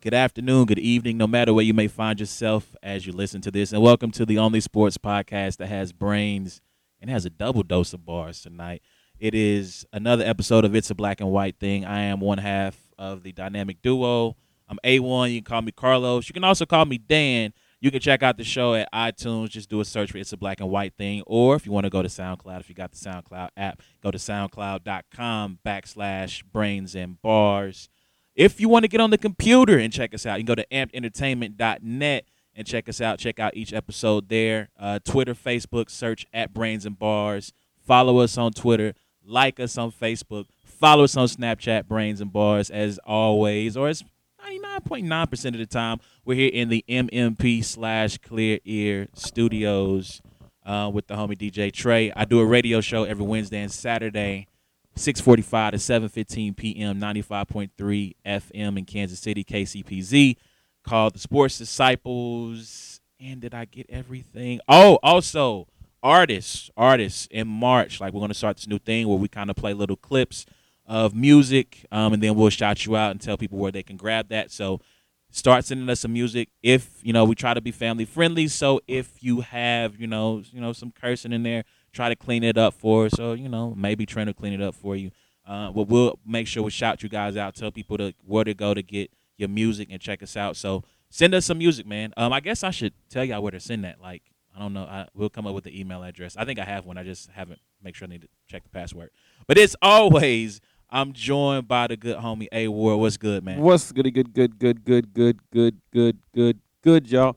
Good afternoon, good evening, no matter where you may find yourself as you listen to this. And welcome to the only sports podcast that has brains and has a double dose of bars tonight. It is another episode of It's a Black and White Thing. I am one half of the dynamic duo. I'm A1. You can call me Carlos. You can also call me Dan. You can check out the show at iTunes. Just do a search for It's a Black and White Thing. Or if you want to go to SoundCloud, if you got the SoundCloud app, go to soundcloud.com backslash brains and bars. If you want to get on the computer and check us out, you can go to ampedentertainment.net and check us out. Check out each episode there. Uh, Twitter, Facebook, search at Brains and Bars. Follow us on Twitter. Like us on Facebook. Follow us on Snapchat, Brains and Bars, as always, or as 99.9% of the time. We're here in the MMP slash Clear Ear Studios uh, with the homie DJ Trey. I do a radio show every Wednesday and Saturday 6:45 to 7:15 p.m. 95.3 FM in Kansas City, KCPZ, called the Sports Disciples. And did I get everything? Oh, also artists, artists in March. Like we're gonna start this new thing where we kind of play little clips of music, um, and then we'll shout you out and tell people where they can grab that. So start sending us some music. If you know, we try to be family friendly. So if you have, you know, you know, some cursing in there try to clean it up for us. So, you know, maybe Trent will clean it up for you. Uh, but we'll make sure we shout you guys out, tell people to where to go to get your music and check us out. So send us some music, man. Um, I guess I should tell y'all where to send that. Like, I don't know. I, we'll come up with the email address. I think I have one. I just haven't make sure I need to check the password. But it's always I'm joined by the good homie A Ward. What's good, man? What's good? Good, good, good, good, good, good, good, good, good, y'all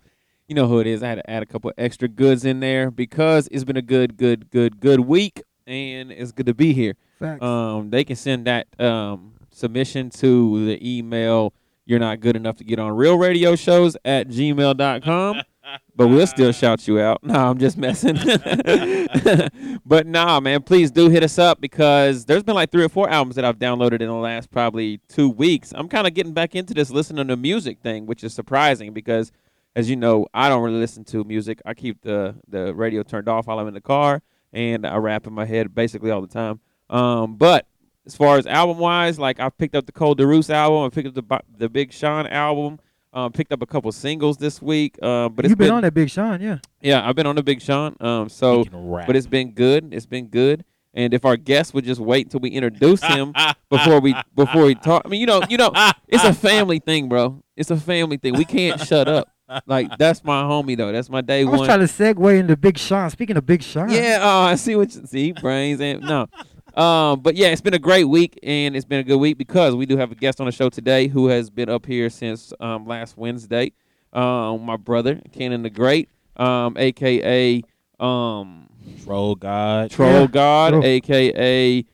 you know who it is. I had to add a couple extra goods in there because it's been a good, good, good, good week, and it's good to be here. Facts. Um, they can send that um, submission to the email. You're not good enough to get on real radio shows at gmail.com. but we'll still shout you out. No, I'm just messing. but nah, man, please do hit us up because there's been like three or four albums that I've downloaded in the last probably two weeks. I'm kind of getting back into this listening to music thing, which is surprising because as you know, I don't really listen to music. I keep the the radio turned off while I'm in the car, and I rap in my head basically all the time. Um, but as far as album wise, like I've picked up the Cole DeRoos album, I picked up the the Big Sean album, um, picked up a couple singles this week. Uh, but you've been, been, on that Big Sean, yeah. Yeah, I've been on the Big Sean. Um, so but it's been good. It's been good. And if our guest would just wait until we introduce him before we before we talk, I mean, you know, you know, it's a family thing, bro. It's a family thing. We can't shut up like that's my homie though. That's my day I was one. trying to segue into Big Sean. Speaking of Big Sean, yeah. Oh, I see what you see. Brains and no. Um, but yeah, it's been a great week and it's been a good week because we do have a guest on the show today who has been up here since um, last Wednesday. Um, my brother Cannon the Great, um, aka um, Troll God, Troll yeah. God, Troll. aka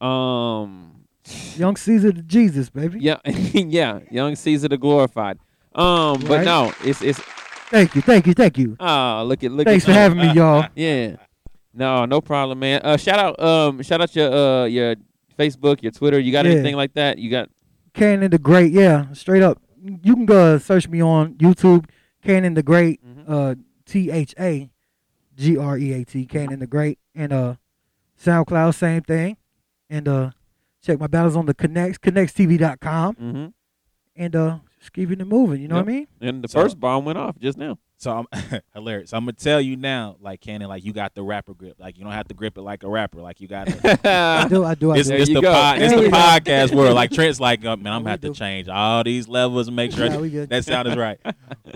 um, Young Caesar the Jesus, baby. Yeah, yeah, Young Caesar the Glorified. Um, right. but no, it's it's. Thank you, thank you, thank you. Oh, look at look. Thanks at, for having me, y'all. Yeah. No, no problem, man. Uh, shout out, um, shout out your uh your Facebook, your Twitter. You got yeah. anything like that? You got. Cannon the Great, yeah, straight up. You can go search me on YouTube, Cannon the Great, mm-hmm. uh, T H A G R E A T, Cannon the Great, and uh, SoundCloud, same thing, and uh, check my battles on the Connects, ConnectsTV.com, mm-hmm. and uh, just keeping it moving. You know yep. what I mean? And the so, first bomb went off just now. So I'm hilarious. So I'm gonna tell you now, like Cannon, like you got the rapper grip. Like you don't have to grip it like a rapper. Like you got. It. I do. I do. I it's, do. It's the, pod, it's the podcast world. Like Trent's like, oh, man, I'm gonna have to change all these levels and make sure yeah, that sound is right.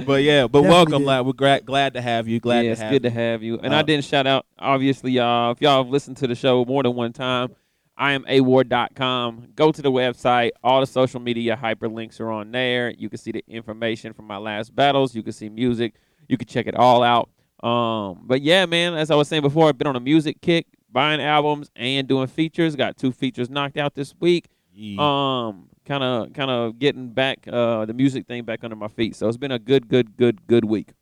But yeah, but welcome, like we're glad glad to have you. Glad yeah, to have. It's good to have you. And uh, I didn't shout out, obviously, y'all. If y'all have listened to the show more than one time, I am award.com. Go to the website. All the social media hyperlinks are on there. You can see the information from my last battles. You can see music. You can check it all out. Um, but yeah, man, as I was saying before, I've been on a music kick, buying albums and doing features. Got two features knocked out this week. Yeah. Um, kind of, kind of getting back uh, the music thing back under my feet. So it's been a good, good, good, good week.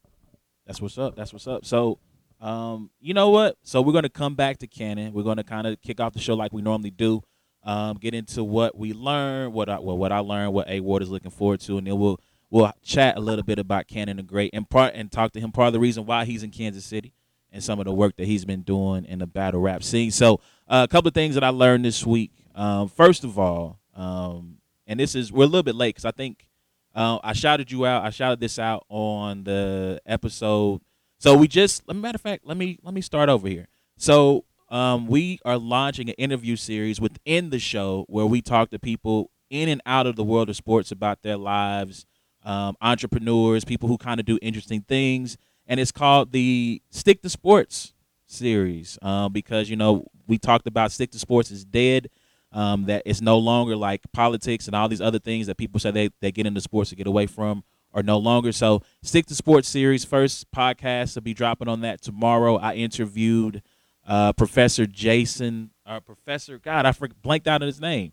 That's what's up. That's what's up. So um, you know what? So we're going to come back to Cannon. We're going to kind of kick off the show like we normally do. Um, get into what we learned, what I well, what I learned, what A Ward is looking forward to, and then we'll we'll chat a little bit about Cannon the Great and part and talk to him part of the reason why he's in Kansas City and some of the work that he's been doing in the battle rap scene. So uh, a couple of things that I learned this week. Um, first of all, um, and this is we're a little bit late because I think Uh, I shouted you out. I shouted this out on the episode. So we just, matter of fact, let me let me start over here. So um, we are launching an interview series within the show where we talk to people in and out of the world of sports about their lives, um, entrepreneurs, people who kind of do interesting things, and it's called the Stick to Sports series uh, because you know we talked about Stick to Sports is dead. Um, that it's no longer like politics and all these other things that people say they, they get into sports to get away from are no longer. So Stick to Sports series first podcast will be dropping on that tomorrow. I interviewed uh, Professor Jason, uh, Professor God, I blanked out on his name.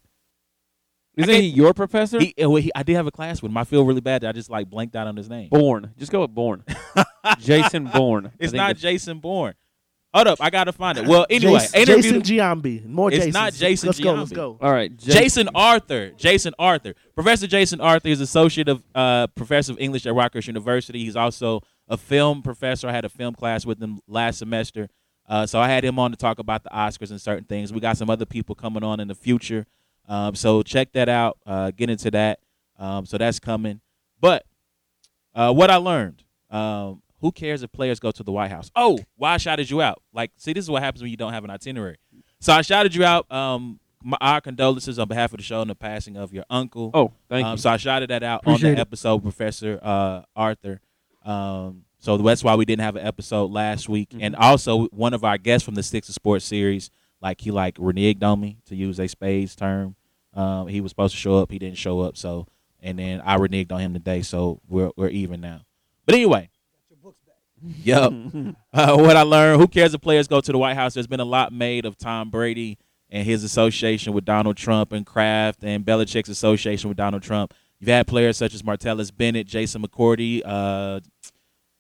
Isn't he your professor? He, well, he, I did have a class with him. I feel really bad that I just like blanked out on his name. Born, Just go with Born. Jason Born. It's not Jason Bourne. Hold up, I gotta find it. Well, anyway, Jason, interviewed- Jason Giambi. More Jason. It's Jasons. not Jason Let's go. Let's go. All right. Jason Arthur. Jason Arthur. Professor Jason Arthur is associate of uh, professor of English at Rutgers University. He's also a film professor. I had a film class with him last semester. Uh, so I had him on to talk about the Oscars and certain things. We got some other people coming on in the future. Um, so check that out. Uh, get into that. Um, so that's coming. But uh, what I learned. Um, who cares if players go to the White House? Oh, why I shouted you out? Like, see, this is what happens when you don't have an itinerary. So I shouted you out. Um, my, our condolences on behalf of the show and the passing of your uncle. Oh, thank um, you. So I shouted that out Appreciate on the episode, Professor uh, Arthur. Um, so that's why we didn't have an episode last week. Mm-hmm. And also, one of our guests from the Stick to Sports series, like he like reneged on me to use a spades term. Um, he was supposed to show up, he didn't show up. So, and then I reneged on him today. So we're we're even now. But anyway. Yep. uh, what I learned: Who cares if players go to the White House? There's been a lot made of Tom Brady and his association with Donald Trump and Kraft and Belichick's association with Donald Trump. You've had players such as Martellus Bennett, Jason McCourty, uh,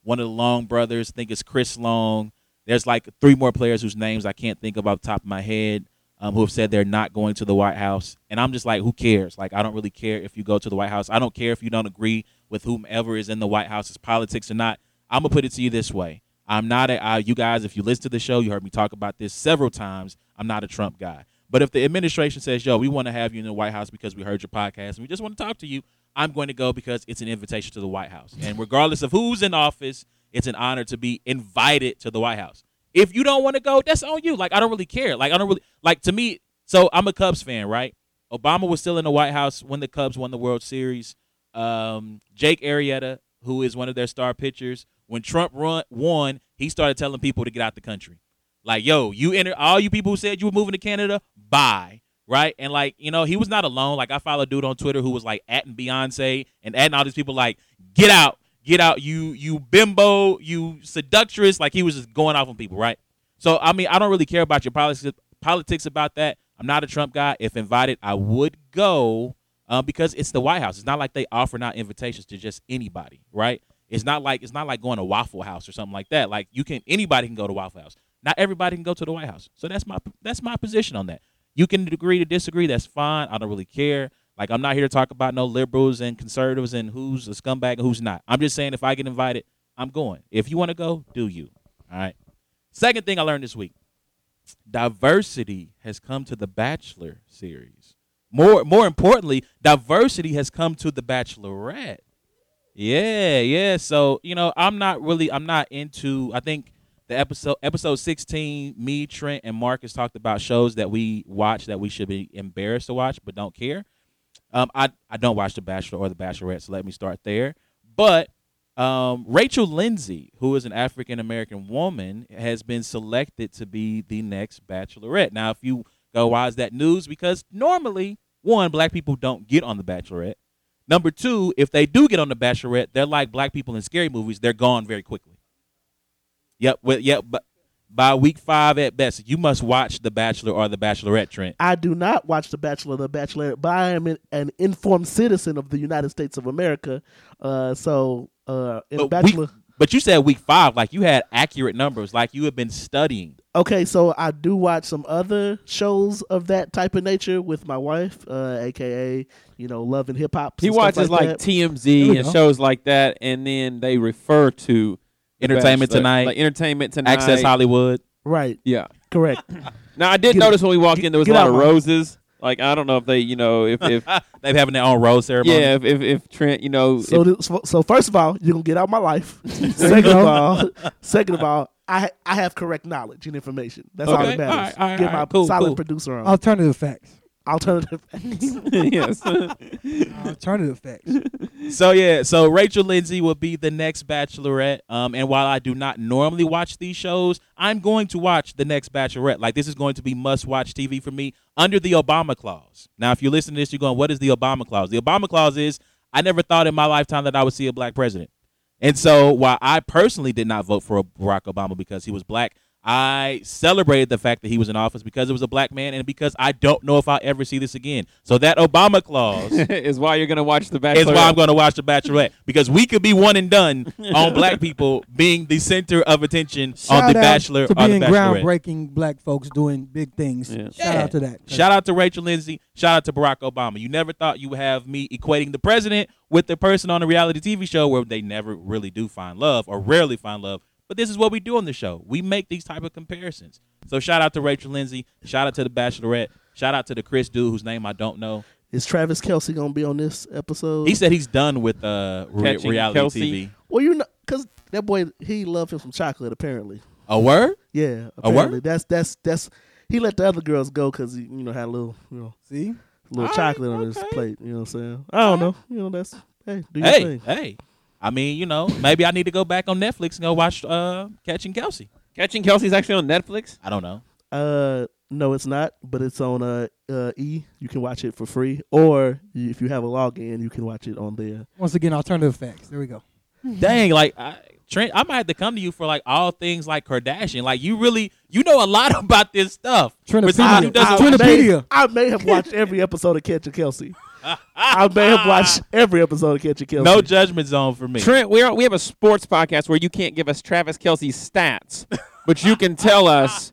one of the Long brothers. I think it's Chris Long. There's like three more players whose names I can't think of off the top of my head um, who have said they're not going to the White House. And I'm just like, who cares? Like, I don't really care if you go to the White House. I don't care if you don't agree with whomever is in the White House's politics or not. I'm gonna put it to you this way: I'm not a uh, you guys. If you listen to the show, you heard me talk about this several times. I'm not a Trump guy. But if the administration says, "Yo, we want to have you in the White House because we heard your podcast and we just want to talk to you," I'm going to go because it's an invitation to the White House. And regardless of who's in office, it's an honor to be invited to the White House. If you don't want to go, that's on you. Like I don't really care. Like I don't really like to me. So I'm a Cubs fan, right? Obama was still in the White House when the Cubs won the World Series. Um, Jake Arrieta, who is one of their star pitchers, when Trump run, won, he started telling people to get out the country. Like, yo, you enter all you people who said you were moving to Canada, bye. Right? And like, you know, he was not alone. Like I follow a dude on Twitter who was like atting Beyonce and atting all these people like, get out, get out, you you bimbo, you seductress. Like he was just going off on people, right? So I mean, I don't really care about your politics politics about that. I'm not a Trump guy. If invited, I would go um, because it's the White House. It's not like they offer not invitations to just anybody, right? It's not like it's not like going to Waffle House or something like that. Like you can anybody can go to Waffle House. Not everybody can go to the White House. So that's my that's my position on that. You can agree to disagree. That's fine. I don't really care. Like I'm not here to talk about no liberals and conservatives and who's a scumbag and who's not. I'm just saying if I get invited, I'm going. If you want to go, do you. All right. Second thing I learned this week: diversity has come to the Bachelor series. More more importantly, diversity has come to the Bachelorette. Yeah, yeah. So you know, I'm not really, I'm not into. I think the episode, episode 16, me, Trent, and Marcus talked about shows that we watch that we should be embarrassed to watch, but don't care. Um, I I don't watch The Bachelor or The Bachelorette, so let me start there. But um, Rachel Lindsay, who is an African American woman, has been selected to be the next Bachelorette. Now, if you go, why is that news? Because normally, one, black people don't get on The Bachelorette. Number two, if they do get on The Bachelorette, they're like black people in scary movies. They're gone very quickly. Yep, well, yep, but by week five at best, you must watch The Bachelor or The Bachelorette, Trent. I do not watch The Bachelor or The Bachelorette, but I am an, informed citizen of the United States of America. Uh, so, uh, in But Bachelor. But you said week five, like you had accurate numbers, like you have been studying. Okay, so I do watch some other shows of that type of nature with my wife, uh, aka you know, Love and Hip Hop. He watches like, that. There TMZ and go. shows like that, and then they refer to Entertainment Bachelor, Tonight, like Entertainment Tonight, Access Hollywood. right, Yeah. correct. Now I did Get- notice when we walked get- in, there was a lot of my- roses Like I don't know if they, you know, if if they having their own rose ceremony. yeah, if, if if Trent, you know, So, if- th- so, so first of all, you're gonna get out of my life. second of all, second of all, I I have correct knowledge and information. That's all Okay. that matters. right, all right, get all my right. Cool, silent cool. producer on. Alternative facts. Alternative facts. yes, Alternative facts. So yeah, so Rachel Lindsay will be the next Bachelorette. Um, and while I do not normally watch these shows, I'm going to watch the next Bachelorette. Like this is going to be must-watch TV for me under the Obama clause. Now, if you listen to this, you're going, "What is the Obama clause?" The Obama clause is I never thought in my lifetime that I would see a black president. And so, while I personally did not vote for Barack Obama because he was black, I celebrated the fact that he was in office because it was a black man and because I don't know if I'll ever see this again. So that Obama clause is why you're gonna watch the Bachelor. is why I'm going to watch The Bachelorette because we could be one and done on black people being the center of attention on Shout The out Bachelor to or The being Bachelorette. groundbreaking black folks doing big things. Yeah. Shout Yeah. out to that. Shout out to Rachel Lindsay. Shout out to Barack Obama. You never thought you would have me equating the president with the person on a reality TV show where they never really do find love or rarely find love. But this is what we do on the show. We make these type of comparisons. So shout out to Rachel Lindsay. Shout out to the Bachelorette. Shout out to the Chris dude whose name I don't know. Is Travis Kelce gonna be on this episode? He said he's done with uh, re- Catching reality Kelce. TV. well, you know, because that boy he loved him some chocolate apparently. A word? Yeah, A word? that's that's that's he let the other girls go because he you know had a little you know See? a little All right, chocolate on his plate. You know what I'm saying? I don't know. You know that's hey do your Hey, thing. hey. I mean, you know, maybe I need to go back on Netflix and go watch uh, Catching Kelce. Catching Kelce's actually on Netflix. I don't know. Uh, no, it's not, but it's on uh, uh E. You can watch it for free, or if you have a login, you can watch it on there. Once again, alternative facts. There we go. Dang, like I, Trent, I might have to come to you for like all things like Kardashian. Like you really, you know a lot about this stuff. For someone who Trinipedia. doesn't I- may, I may have watched every episode of Catching Kelce. I may have watched every episode of Catching Kelce. no judgment zone for me. Trent, we are we have a sports podcast where you can't give us Travis Kelce's stats, but you can tell us.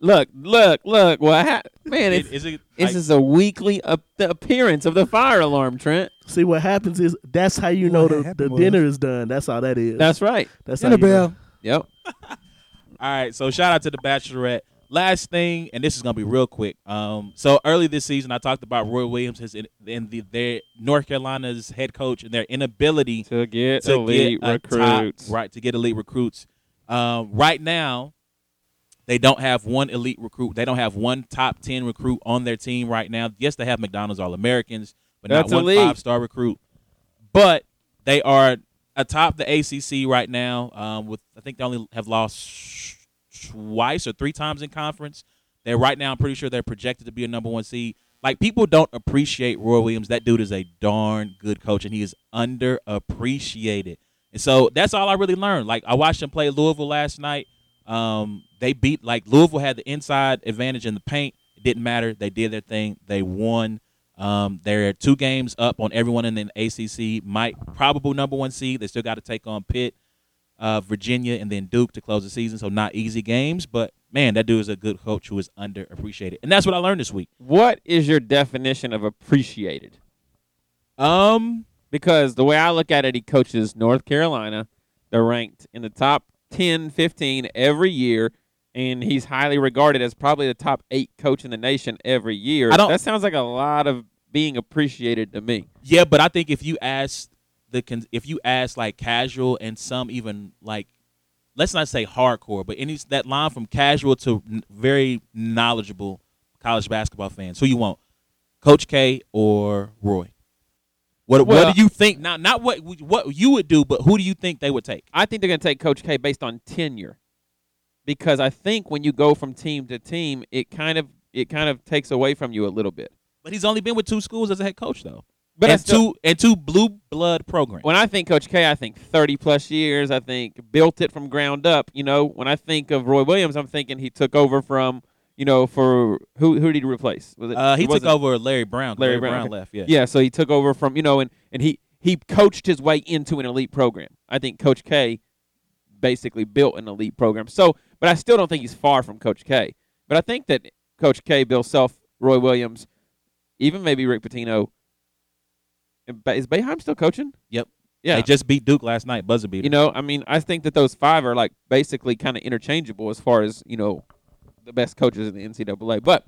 Look, look, look! What ha- man? It's, it? this like- is a weekly ap- the appearance of the fire alarm, Trent. See what happens is that's how you know the, the was- dinner is done. That's all that is. That's right. that's how you know. Annabelle. Yep. All right, so shout out to the Bachelorette. Last thing, and this is gonna be real quick. Um, so early this season, I talked about Roy Williams his in, in the their North Carolina's head coach and their inability To get to elite get a top- recruits. right to get elite recruits. Um, right now, they don't have one elite recruit. They don't have one top ten recruit on their team right now. Yes, they have McDonald's All Americans, but That's not one five star recruit. But they are atop the ACC right now. Um, with I think they only have lost twice or three times in conference. They're right now. I'm pretty sure they're projected to be a number one seed. Like people don't appreciate Roy Williams. That dude is a darn good coach, and he is underappreciated. And so that's all I really learned. Like I watched them play Louisville last night. Um, they beat like Louisville had the inside advantage in the paint. It didn't matter. They did their thing. They won. Um, they're two games up on everyone in the ACC. Might probable number one seed. They still got to take on Pitt, uh, Virginia, and then Duke to close the season. So not easy games, but man, that dude is a good coach who is underappreciated, and that's what I learned this week. What is your definition of appreciated? Um, Because the way I look at it, he coaches North Carolina. They're ranked in the top 10, 15 every year, and he's highly regarded as probably the top eight coach in the nation every year. I don't- that sounds like a lot of being appreciated to me. Yeah, but I think if you ask the if you ask like casual and some even like let's not say hardcore, but any that line from casual to very knowledgeable college basketball fans, who you want, Coach K or Roy? What Well- what do you think? Not not what what you would do, but who do you think they would take? I think they're going to take Coach K based on tenure, because I think when you go from team to team, it kind of it kind of takes away from you a little bit. But he's only been with two schools as a head coach though, But and still- two and two blue blood programs. when I think Coach K, I think 30 plus years. I think built it from ground up. You know, when I think of Roy Williams, I'm thinking he took over from, you know, for who who did he replace? Was it? uh, he it took over Larry Brown. Larry Larry, Brown, Brown, okay. left. Yeah. Yeah, so he took over from you know, and and he he coached his way into an elite program. I think Coach K basically built an elite program. So, but I still don't think he's far from Coach K. But I think that Coach K, Bill Self, Roy Williams, even maybe Rick Pitino. Is Boeheim still coaching? Yep. Yeah. They just beat Duke last night, buzzer beater. You know, I mean, I think that those five are like basically kind of interchangeable as far as you know the best coaches in the NCAA. But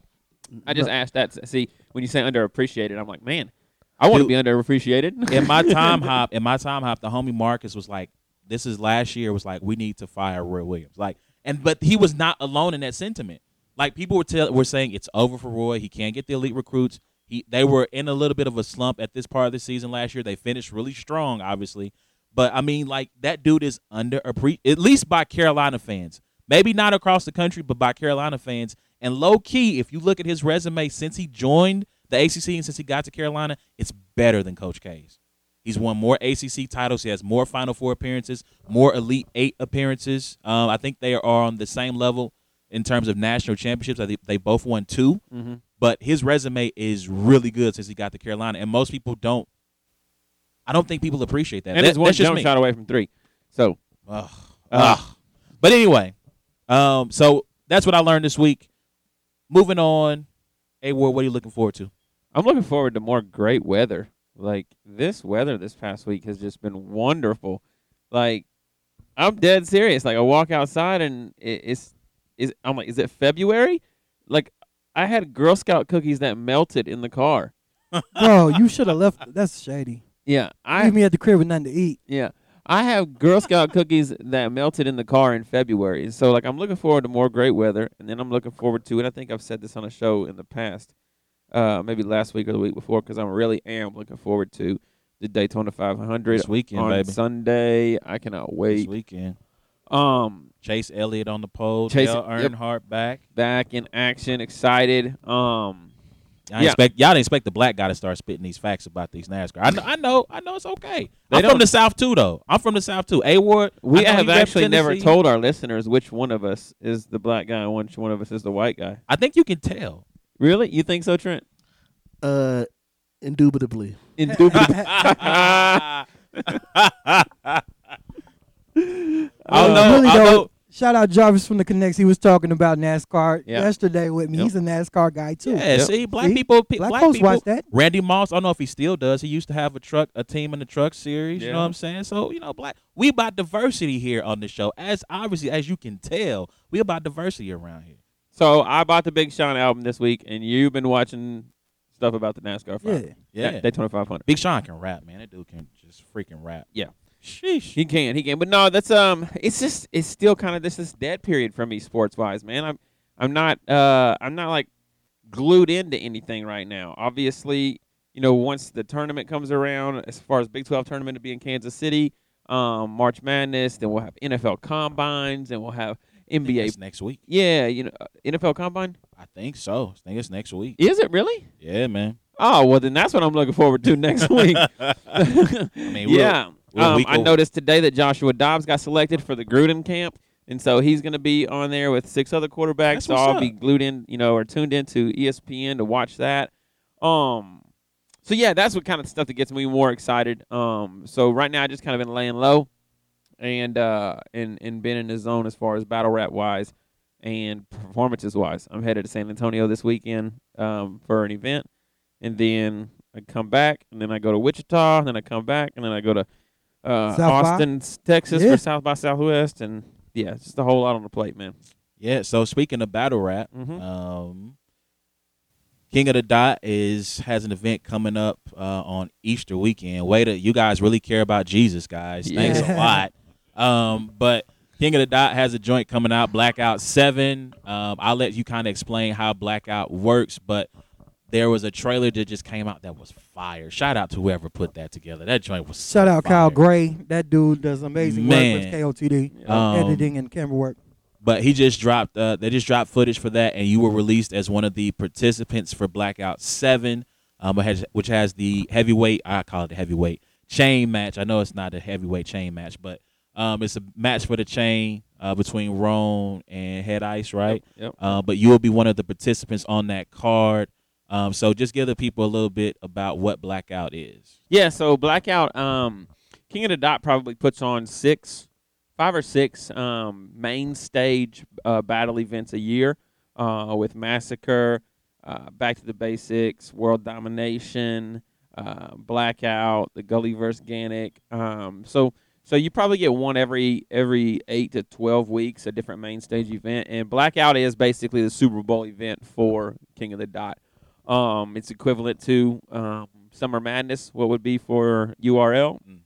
I just asked that. See, when you say underappreciated, I'm like, man, I want to be underappreciated. in my time hop, in my time hop, the homie Marcus was like, "This is last year." Was like, "We need to fire Roy Williams." Like, and but he was not alone in that sentiment. Like people were tell, were saying it's over for Roy. He can't get the elite recruits. He they were in a little bit of a slump at this part of the season last year. They finished really strong, obviously, but I mean, like that dude is under at least by Carolina fans. Maybe not across the country, but by Carolina fans. And low key, if you look at his resume since he joined the ACC and since he got to Carolina, it's better than Coach K's. He's won more ACC titles. He has more Final Four appearances, more Elite Eight appearances. Um, I think they are on the same level in terms of national championships. I think they both won 2 hmm but his resume is really good since he got to Carolina, and most people don't. I don't think people appreciate that. and That- it's one jump me. shot away from three. So Ugh. Ugh. Ugh. But anyway, um, so that's what I learned this week. Moving on, A Ward, what are you looking forward to? I'm looking forward to more great weather. Like this weather this past week has just been wonderful. Like I'm dead serious. Like I walk outside and it, it's is I'm like, is it February? Like I had Girl Scout cookies that melted in the car. Bro, you should have left. That's shady. Yeah, I Leave me at the crib with nothing to eat. Yeah. I have Girl Scout cookies that melted in the car in February. So like I'm looking forward to more great weather and then I'm looking forward to it. I think I've said this on a show in the past. Uh maybe last week or the week before cuz I really am looking forward to the Daytona 500 This weekend, on baby. Sunday. I cannot This wait. weekend. Um Chase Elliott on the pole. Chase- Dale yep. Earnhardt back. back in action, excited. Um Y'all Yeah. expect y'all didn't expect the black guy to start spitting these facts about these NASCAR. I know, I know, I know it's okay. They I'm from the South too, though. I'm from the South too. A Ward, we have actually never told our listeners which one of us is the black guy and which one of us is the white guy. I think you can tell. Really? You think so, Trent? Uh, indubitably. Indubitably. I Uh, know. really I though, know. Shout out Jarvis from the Connects. He was talking about NASCAR Yeah. yesterday with me. Yep. He's a NASCAR guy too. Yeah, Yep. see, black See? people, pe- Black black, folks people. watch that. Randy Moss, I don't know if he still does. He used to have a truck, a team in the truck series. You know what I'm saying? So you know, black. We about diversity here on the show. As obviously as you can tell, we about diversity around here. So I bought the Big Sean album this week, and you've been watching stuff about the NASCAR. Yeah. 500. Yeah, Daytona 500. Big Sean can rap, man. That dude can just freaking rap. Yeah. Sheesh. He can, he can. But no, that's um, it's just it's still kind of this this dead period for me sports wise, man. I'm I'm not uh I'm not like glued into anything right now. Obviously, you know, once the tournament comes around, as far as Big 12 tournament to be in Kansas City, um, March Madness, then we'll have NFL combines, and we'll have I think NBA. next week. Yeah, you know, uh, NFL combine. I think so. I think it's next week. Is it really? Yeah, man. Oh well, then that's what I'm looking forward to next week. I mean, yeah, we're a um, I noticed today that Joshua Dobbs got selected for the Gruden camp, and so he's going to be on there with six other quarterbacks. That's so I'll up. be glued in, you know, or tuned into ESPN to watch that. Um, so yeah, that's what kind of stuff that gets me more excited. Um, so right now I just kind of been laying low, and uh, and and been in the zone as far as battle rap wise and performances wise. I'm headed to San Antonio this weekend um, for an event, and then I come back, and then I go to Wichita, and then I come back, and then I go to uh, South by? Austin, Texas Yeah. for South by Southwest, and yeah, it's just a whole lot on the plate, man. Yeah. So speaking of battle rap, Mhm. um, King of the Dot is has an event coming up uh, on Easter weekend. Way to you guys really care about Jesus, guys. Thanks a lot. Um, but King of the Dot has a joint coming out, Blackout Seven. Um, I'll let you kind of explain how Blackout works, but there was a trailer that just came out that was fire. Shout out to whoever put that together. That joint was so Shout out Kyle. Gray. That dude does amazing Man. work with KOTD, Um, editing and camera work. but he just dropped uh, they just dropped footage for that and you were released as one of the participants for blackout 7 um, which has, the heavyweight i call it the heavyweight chain match i know it's not a heavyweight chain match but um, it's a match for the chain uh, between Rone and Head ICE right Yep. uh, but you will be one of the participants on that card um, so just give the people a little bit about what blackout is Yeah, so Blackout, um, King of the Dot probably puts on six, five or six um, main stage uh, battle events a year uh, with Massacre, uh, Back to the Basics, World Domination, uh, Blackout, the Gully vs. Ganic. Um, so So you probably get one every every eight to twelve weeks, a different main stage event, and Blackout is basically the Super Bowl event for King of the Dot. Um, it's equivalent to um, Summer Madness, what would be for URL, Mm.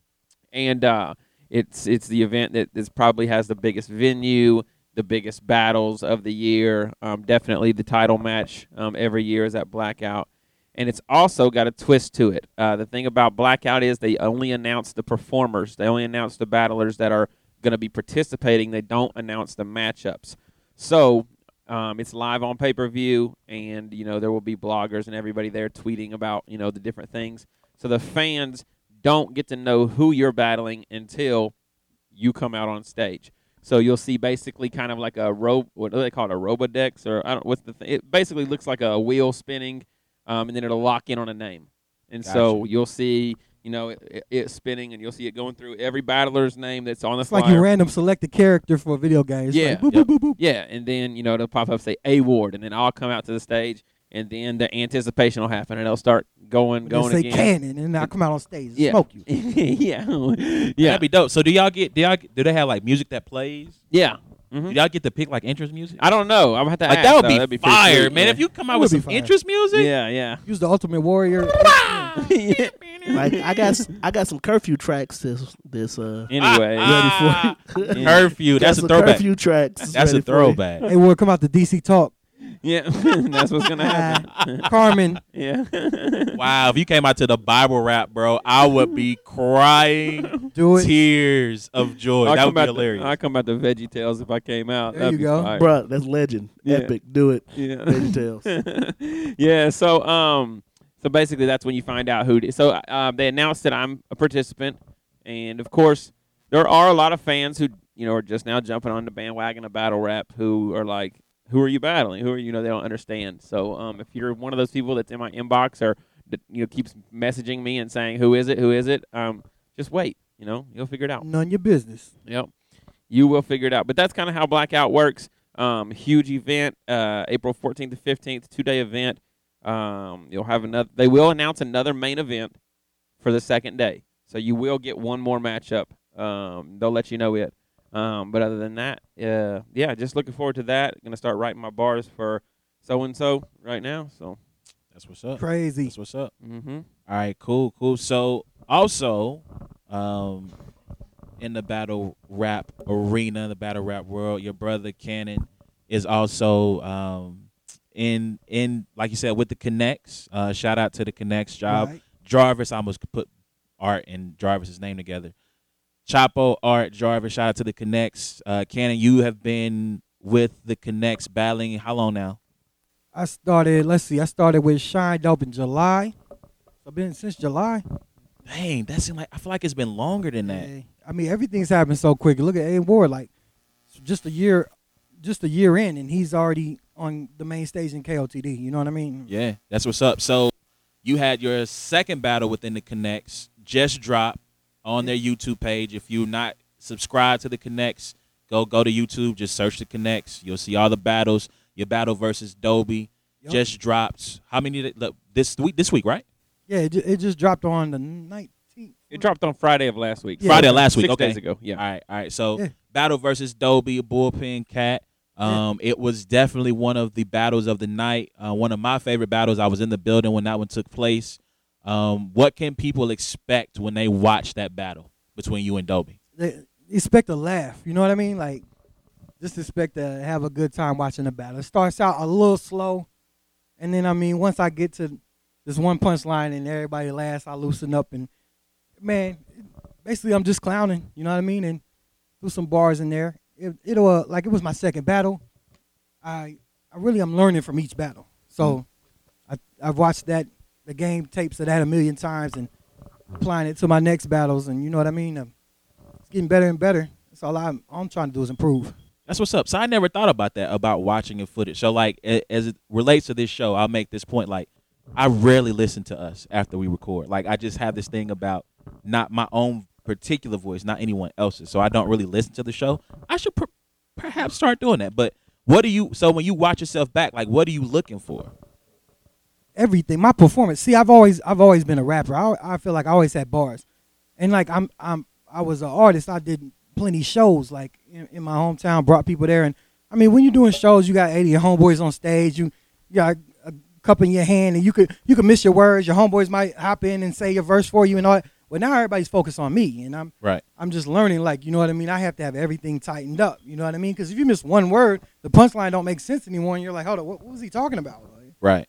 and uh, it's it's the event that this probably has the biggest venue, the biggest battles of the year. Um, definitely the title match um, every year is at Blackout and it's also got a twist to it. Uh, the thing about Blackout is they only announce the performers. They only announce the battlers that are going to be participating. They don't announce the matchups. So um, it's live on pay per view, and you know there will be bloggers and everybody there tweeting about you know the different things. So the fans don't get to know who you're battling until you come out on stage. So you'll see basically kind of like a ro what do they call it a robodex or I don't what's the th- it basically looks like a wheel spinning um, and then it'll lock in on a name. And so you'll see, you know, it, it, it spinning, and you'll see it going through every battler's name that's on the It's like flyer. you random select a character for a video game. It's Yeah. like boop, Yep. boop, boop, boop. yeah, and then you know it'll pop up say A Ward, and then I'll come out to the stage, and then the anticipation will happen, and it'll start going, They going say again. cannon, and I'll come out on stage and Yeah. smoke you. yeah, yeah, That'd be dope. So do y'all get do y'all do they have like music that plays? yeah. Do Mhm. y'all get to pick like interest music? I don't know. I'm gonna have to like ask, that would though. be That'd be fire, sweet, man. yeah. If you come out with some fire. interest music, yeah, yeah. Use the Ultimate Warrior. yeah. Like I got s- I got some curfew tracks this this uh Anyway, Ah, ready for you. Curfew. That's a some throwback. Curfew tracks. That's a ready for you. throwback. hey, Ward, come out to DC Talk. yeah, that's what's gonna happen. Carmen, yeah. Wow, if you came out to the Bible rap, bro, I would be crying do it. tears of joy. I'll that would be hilarious. The, I come out to Veggie Tales if I came out. There That'd you be go. fire. Bruh, that's legend. Yeah. Epic. Do it. Yeah. Veggie Tales. yeah. So um, so basically that's when you find out who. It, so um, they announced that I'm a participant, and of course there are a lot of fans who you know are just now jumping on the bandwagon of battle rap who are like, who are you battling? Who are you know they don't understand. So um, if you're one of those people that's in my inbox or that you know keeps messaging me and saying who is it, who is it, um, just wait. You know you'll figure it out. None of your business. Yep. You will figure it out. But that's kind of how Blackout works. Um, huge event, uh, April 14th to 15th, two day event. Um, you'll have another. They will announce another main event for the second day, so you will get one more matchup. Um, they'll let you know it. Um, but other than that, uh, yeah, just looking forward to that. Gonna start writing my bars for so and so right now. So, That's what's up. Crazy. That's what's up. mm-hmm. All right, cool, cool. So also, um, in the battle rap arena, the battle rap world, your brother Cannon is also um in in like you said with the connects. Uh, shout out to the connects job. Right. Jarvis, I almost put Art and Jarvis's name together. Chapo, Art, Jarvis, shout out to the Connects. Uh, Cannon, you have been with the Connects battling how long now? I started. Let's see. I started with Shine Dope in July. I've been since July. Dang, that seemed like I feel like it's been longer than that. Yeah. I mean, everything's happened so quick. Look at A Ward, like just a year, just a year in, and he's already on the main stage in KOTD. You know what I mean? Yeah, that's what's up. So you had your second battle within the Connects just dropped on their YouTube page. If you're not subscribed to the Connects, go go to YouTube, just search the Connects. You'll see all the battles. Your battle versus Dobie Yup. just dropped. How many did- look, this week? This week, right? Yeah, it, it just dropped on the 19th. It dropped on Friday of last week. Yeah. Friday of last week. Six okay. days ago. Yeah. All right, all right. So Yeah. battle versus Dobie, bullpen cat. Um, it was definitely one of the battles of the night. Uh, one of my favorite battles. I was in the building when that one took place. Um, what can people expect when they watch that battle between you and Dobie? They expect a laugh. You know what I mean? Like, just expect to have a good time watching the battle. It starts out a little slow, and then I mean, once I get to this one punchline and everybody laughs, I loosen up and man, basically I'm just clowning. You know what I mean? And do some bars in there. It, it'll uh, like it was my second battle. I I really am learning from each battle. So I I've watched that the game tapes of that a million times and applying it to my next battles. And you know what I mean? Um, it's getting better and better. That's all I'm all I'm trying to do is improve. That's what's up. So I never thought about that about watching your footage. So like as it relates to this show, I'll make this point. Like I rarely listen to us after we record. Like I just have this thing about not my own particular voice, not anyone else's. So I don't really listen to the show. I should per- perhaps start doing that. But what do you? So when you watch yourself back, like what are you looking for? everything. My performance. See, I've always I've always been a rapper. I I feel like I always had bars, and like I'm I'm I was an artist, I did plenty shows like in, in my hometown. Brought people there, and I mean, when you're doing shows, you got 80 homeboys on stage. You, you got a cup in your hand, and you could you could miss your words. Your homeboys might hop in and say your verse for you and all. that. Well, now everybody's focused on me, and I'm Right. I'm just learning, like, you know what I mean? I have to have everything tightened up, you know what I mean? Because if you miss one word, the punchline don't make sense anymore, and you're like, hold on, what, what was he talking about? Like, Right.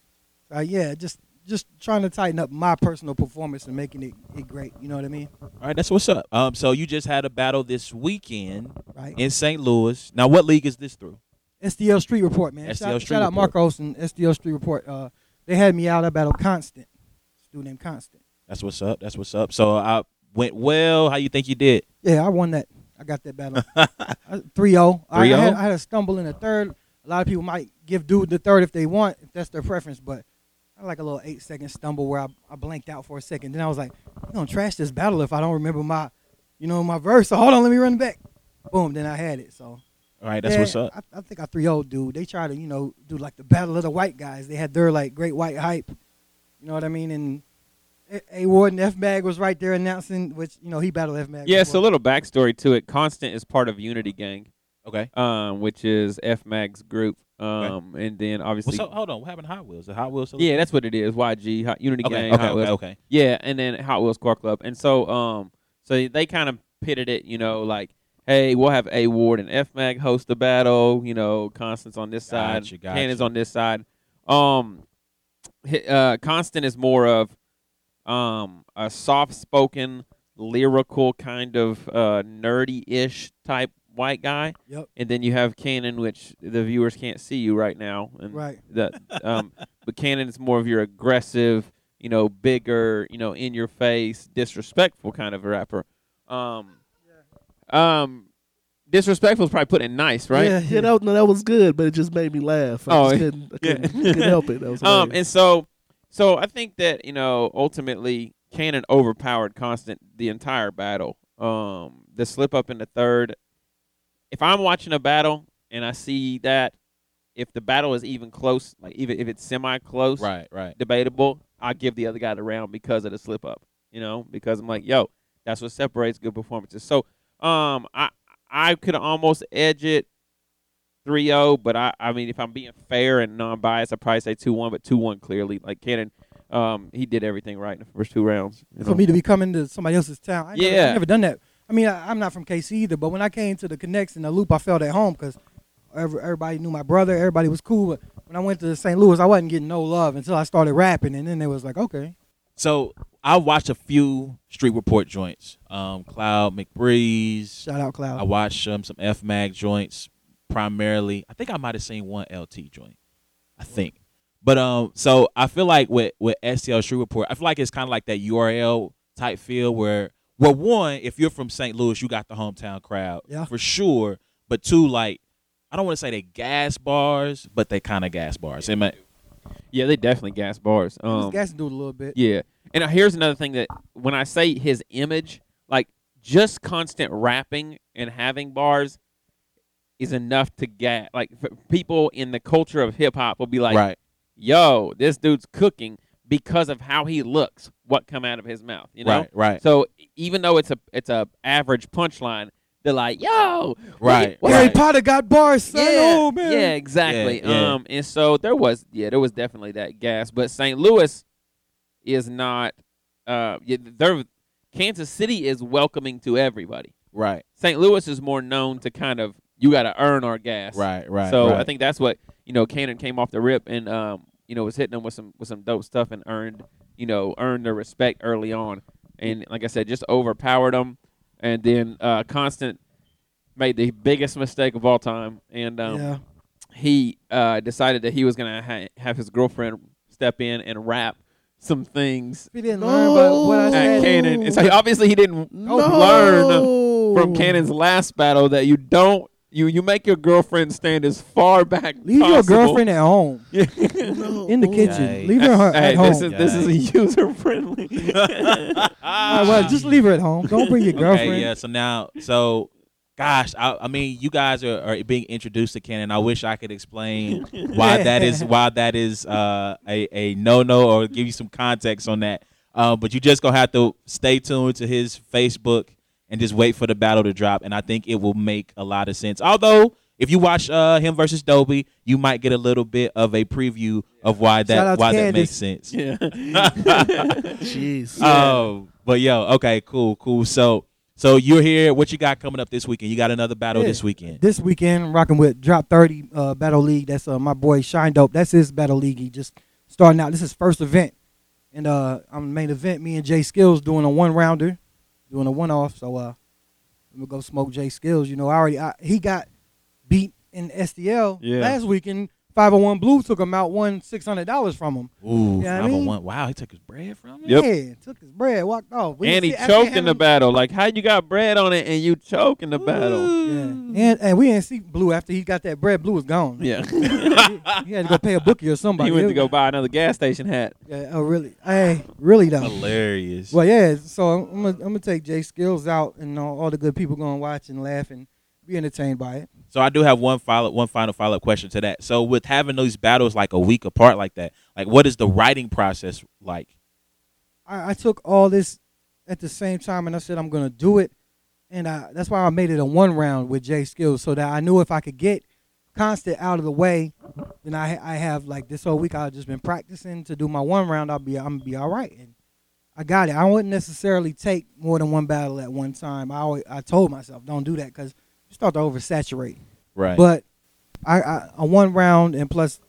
uh, yeah, just just trying to tighten up my personal performance and making it, it great, you know what I mean? All right. That's what's up. Um. So you just had a battle this weekend Right. in St. Louis. Now, what league is this through? STL Street Report, man. STL shout, Street shout out Report. Marcos and STL Street Report. Uh, they had me out. I battled Constant, this dude named Constant. That's what's up. That's what's up. So I went well. How you think you did? Yeah, I won that. I got that battle. 3 0. I, I, had, oh? I had a stumble in the third. A lot of people might give dude the third if they want, if that's their preference, but I had like a little eight second stumble where I, I blanked out for a second. Then I was like, I'm going to trash this battle if I don't remember my, you know, my verse. So hold on, let me run back. Boom, then I had it. So All right. That's yeah, what's up. I, I think I 3 0 dude. They try to, you know, do like the battle of the white guys. They had their like great white hype. You know what I mean? And A- A Ward and F Mag was right there announcing, which, you know, he battled F Mag. Yeah, so a little backstory to it. Constant is part of Unity Gang, Okay. um, which is F Mag's group. Um, and then Well, obviously, so hold on. What happened to Hot Wheels? The Hot Wheels. still- yeah, that's what it is. YG Hot, Unity Okay. Gang, Okay. Hot Wheels. Okay. Okay. Yeah, and then Hot Wheels Car Club, and so um, so they kind of pitted it, you know, like, hey, we'll have A Ward and F Mag host the battle, you know, Constance on this side, Gotcha, gotcha. Cannon's on this side. Um, uh, Constant is more of um a soft-spoken, lyrical kind of uh nerdy-ish type white guy, Yep. and then you have Cannon, which the viewers can't see you right now, and Right. that um but Cannon is more of your aggressive, you know, bigger, you know, in your face, disrespectful kind of a rapper. Um um disrespectful is probably putting nice, right? Yeah, Yeah, that, no, that was good, but it just made me laugh. I Oh, just couldn't, I couldn't, couldn't help it. That was Um and so so I think that, you know, ultimately Cannon overpowered Constant the entire battle. Um the slip up in the third if I'm watching a battle and I see that if the battle is even close, like even if it's semi close, Right. Right. debatable, I give the other guy the round because of the slip up. You know, because I'm like, yo, that's what separates good performances. So, um, I I could almost edge it 3-0, but I I mean, if I'm being fair and non-biased, I'd probably say 2-1, but 2-1 clearly. Like Cannon, um, he did everything right in the first two rounds. you for know. me to be coming to somebody else's town. I never, Yeah. I never done that. I mean, I, I'm not from KC either, but when I came to the Connects and the Loop, I felt at home because everybody knew my brother. Everybody was cool. But when I went to St. Louis, I wasn't getting no love until I started rapping, and then they was like, okay, So I watched a few Street Report joints. Um, Cloud McBreeze. shout out Cloud. I watched um, some F Mag joints primarily. I think I might have seen one LT joint. I think. But um, so I feel like with with STL Street Report, I feel like it's kind of like that URL type feel where, well, one, if you're from St. Louis, you got the hometown crowd Yeah. for sure. But two, like, I don't want to say they gas bars, but they kind of gas bars. Am I- yeah, they definitely gas bars. I was Um, gassing dude a little bit. Yeah. And uh, here's another thing that when I say his image, like just constant rapping and having bars is enough to get like people in the culture of hip hop will be like, right, "Yo, this dude's cooking because of how he looks, what come out of his mouth." You know. right, right, So even though it's a it's a average punchline, they're like, "Yo, right, what- Harry right. Potter got bars, son. yeah, Oh man. yeah, exactly. Yeah, yeah. Um, and so there was, yeah, there was definitely that gas. But St. Louis is not. Uh, they're Kansas City is welcoming to everybody. right, St. Louis is more known to kind of you got to earn our gas. right, right. So right. I think that's what you know. Cannon came off the rip and um, you know, was hitting them with some with some dope stuff and earned you know earned their respect early on. And like I said, just overpowered them. And then uh, Constant made the biggest mistake of all time. And um, yeah. he uh, decided that he was gonna ha- have his girlfriend step in and rap some things he didn't learn about what I at said. Cannon. And so obviously he didn't no. learn from Cannon's last battle that you don't you you make your girlfriend stand as far back. Leave your possible. girlfriend at home in the kitchen. Yikes. Leave her at Hey, home. this is this is a user friendly. All right, well, just leave her at home. Don't bring your girlfriend. Okay, yeah. So now, so gosh, I, I mean, you guys are, are being introduced to Cannon. I wish I could explain why that is why that is uh, a a no no or give you some context on that. Uh, but you just gonna have to stay tuned to his Facebook and just wait for the battle to drop. And I think it will make a lot of sense. Although if you watch uh, him versus Dobie, you might get a little bit of a preview of why that out to why that makes sense. Yeah. Jeez. Oh, but yo, okay, cool, cool. So, so you're here. What you got coming up this weekend? You got another battle Yeah. this weekend. This weekend, rocking with Drop 30 uh, Battle League. That's uh, my boy Shine Dope. That's his Battle League. He just starting out. This is first event. And uh, I'm the main event. Me and Jay Skills doing a one rounder, doing a one off. So uh, I'm to go smoke Jay Skills. You know, I already, I, he got beat in STL Yeah. last weekend. 501 Blue took him out, won $600 from him. Ooh, Yeah, I 501. Wow, he took his bread from him. Yep. Yeah, took his bread, walked off. We and he didn't see- after choked in the having- battle. Like, how you got bread on it and you choke in the battle? Yeah, and, and we didn't see Blue after he got that bread. Blue was gone. Yeah. he had to go pay a bookie or somebody. he went to go buy another gas station hat. Yeah, oh really? Hey, really though. Hilarious. Well, yeah. So I'm gonna, I'm gonna take Jay Skills out, and all, all the good people gonna watch and laugh and be entertained by it. So I do have one follow, one final follow up question to that. So with having those battles like a week apart like that, like what is the writing process like? I, I took all this at the same time, and I said I'm gonna do it, and I, that's why I made it a one round with Jay Skills, so that I knew if I could get constant out of the way, then I I have like this whole week I've just been practicing to do my one round. I'll be I'm gonna be all right, and I got it. I wouldn't necessarily take more than one battle at one time. I always, I told myself don't do that because start to oversaturate. Right. But I, I, I a one round and plus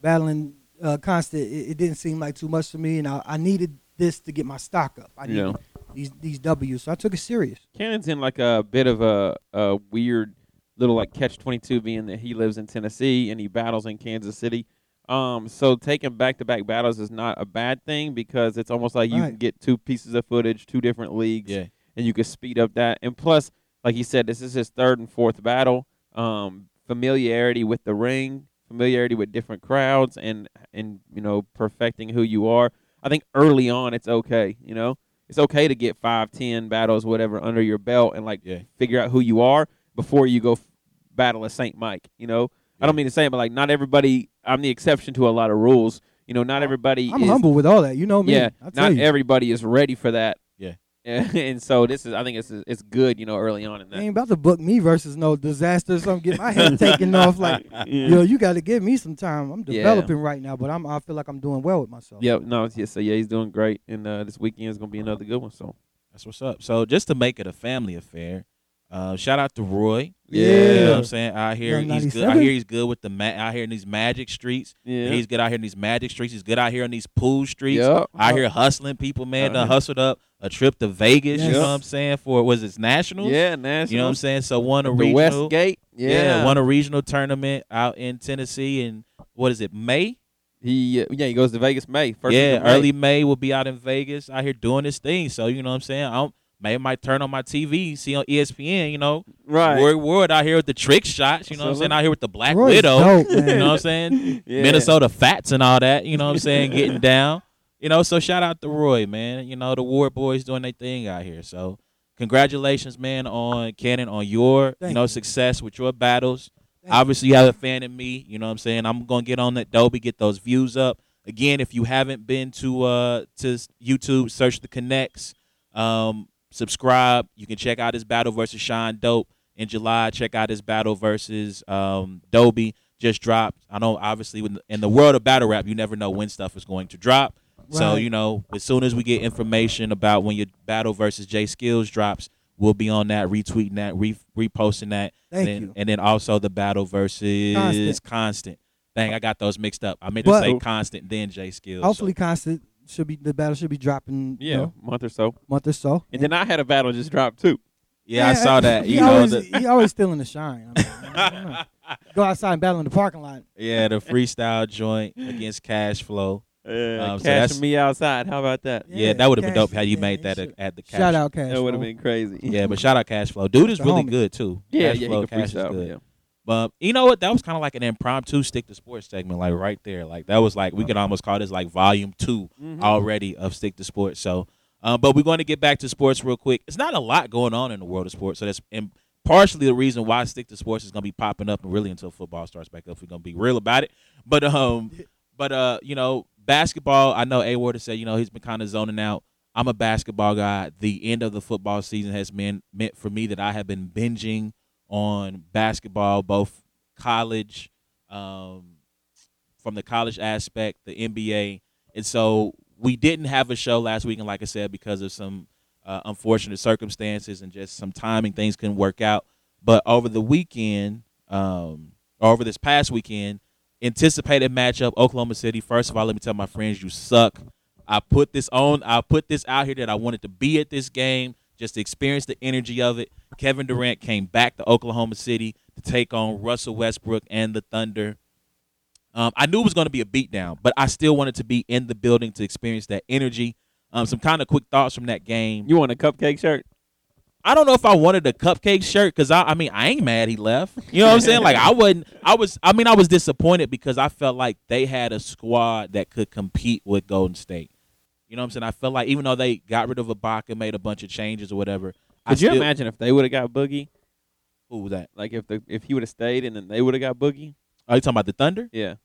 battling uh, constant, it, it didn't seem like too much to me, and I, I needed this to get my stock up. I needed Yeah. these these W's, so I took it serious. Cannon's in like a bit of a, a weird little like catch twenty two, being that he lives in Tennessee and he battles in Kansas City. Um, so taking back to back battles is not a bad thing because it's almost like you can get two pieces of footage, two different leagues, yeah. and you can speed up that. And plus, like he said, this is his third and fourth battle. Um, familiarity with the ring, familiarity with different crowds, and and you know perfecting who you are. I think early on it's okay. You know, it's okay to get five, ten battles, whatever, under your belt, and like Yeah. figure out who you are before you go f- battle a Saint Mike. You know, I don't mean to say it, but like not everybody. I'm the exception to a lot of rules. You know, not everybody. I'm is, humble with all that. You know me. yeah, not you. everybody is ready for that. Yeah. and so this is, I think it's it's good, you know, early on in They that. ain't about to book me versus no disaster or something. Get my head taken off. Like, yo, you got to give me some time. I'm Yeah. developing right now, but I'm. I feel like I'm doing well with myself. Yep. No. Yeah. So yeah, he's doing great, and uh, this weekend is gonna be another good one. So That's what's up. So just to make it a family affair, uh, shout out to Roy. Yeah. You know what I'm saying? I hear he's good. I hear he's good with the ma- out here in these magic streets. yeah. He's good out here in these magic streets. He's good out here in these pool streets. Yep. Out here hustling people, man. Done hustled up a trip to Vegas. You know what I'm saying? For was it nationals? Yeah. National. You know what I'm saying? So won a The regional. Westgate. Yeah. Yeah. won a regional tournament out in Tennessee and what is it? May? He uh, yeah he goes to Vegas May first. yeah, May. early May will be out in Vegas out here doing this thing. So you know what I'm saying? I don't, maybe might turn on my TV, see on ESPN. You know, Right. Word Ward out here with the trick shots. You know what I'm So saying? look- Out here with the Black Roy's Widow. dope, You know what I'm saying? Yeah. Minnesota Fats and all that. You know what I'm saying? Getting down. You know, so shout out to Roy, man. You know, the Ward boys doing their thing out here. So congratulations, man, on Cannon, on your, Thank you know, you. success with your battles. Thank. Obviously, you have a fan in me. You know what I'm saying? I'm gonna get on that Dobie, get those views up. Again, if you haven't been to uh to YouTube, search the connects. Um, subscribe. You can check out his battle versus Sean Dope in July. Check out his battle versus um Dobie. Just dropped. I know obviously in the world of battle rap, you never know when stuff is going to drop. So, you know, as soon as we get information about when your battle versus Jay Skills drops, we'll be on that, retweeting that, re- reposting that. Thank and then, you. And then also the battle versus Constant. Constant. Dang, I got those mixed up. I meant But- to say Constant, then Jay Skills. Hopefully, constant should be the battle should be dropping. Yeah, you know, month or so. month or so. And then I had a battle just drop too. yeah, I saw that. He You know, always, the, he always stealing the shine. I mean, I. Go outside and battle in the parking lot. yeah, the freestyle joint against Cash Flow. Yeah, Um, so cashing me outside. How about that? Yeah, Yeah, that would have been dope had you yeah, made that should- at, at the Cash. Shout out, Cash. That would have been crazy. Yeah, but shout out Cash Flow. Dude is really homie. good too. yeah, Cash yeah, Flow, he can Cash is freestyle. good. But you know what? That was kind of like an impromptu stick to sports segment, like right there. Like that was like we could almost call this like volume 2 Mhm. already of stick to sports. So, um, but we're going to get back to sports real quick. It's not a lot going on in the world of sports, so that's and partially the reason why stick to sports is going to be popping up and really until football starts back up. We're going to be real about it. But um, but uh, you know, basketball. I know A Ward has said you know he's been kind of zoning out. I'm a basketball guy. The end of the football season has been meant for me that I have been binging on basketball, both college, um, from the college aspect, the NBA, and so we didn't have a show last week, and like I said, because of some uh, unfortunate circumstances and just some timing, things couldn't work out. But over the weekend, um, or over this past weekend, anticipated matchup Oklahoma City. First of all, let me tell my friends, you suck. I put this on. I put this out here that I wanted to be at this game, just to experience the energy of it. Kevin Durant came back to Oklahoma City to take on Russell Westbrook and the Thunder. Um, I knew it was going to be a beatdown, but I still wanted to be in the building to experience that energy. Um, some kind of quick thoughts from that game. You want a cupcake shirt? I don't know if I wanted a cupcake shirt because I, I mean, I ain't mad he left. You know what I'm saying? Like I wasn't. I was. I mean, I was disappointed because I felt like they had a squad that could compete with Golden State. You know what I'm saying? I felt like even though they got rid of Ibaka, and made a bunch of changes or whatever. I Could you still- imagine if they would have got Boogie? Who was that? Like if the if he would have stayed and then they would have got Boogie? Are you talking about the Thunder? Yeah.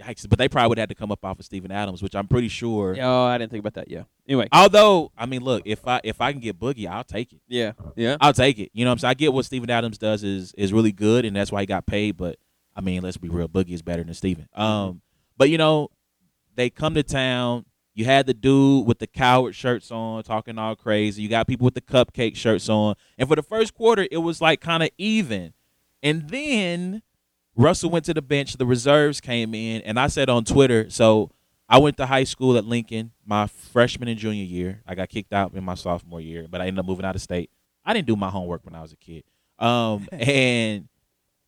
Yikes! But they probably would have had to come up off of Steven Adams, which I'm pretty sure. Oh, I didn't think about that. Yeah. Anyway. Although, I mean, look, if I if I can get Boogie, I'll take it. Yeah. Yeah. I'll take it. You know what I'm saying? I get what Steven Adams does is is really good and that's why he got paid, but I mean, let's be real, Boogie is better than Steven. Um but you know, they come to town, you had the dude with the coward shirts on talking all crazy. You got people with the cupcake shirts on. And for the first quarter, it was like kind of even. And then Russell went to the bench, the reserves came in, and I said on Twitter, so I went to high school at Lincoln my freshman and junior year. I got kicked out in my sophomore year, but I ended up moving out of state. I didn't do my homework when I was a kid. Um, and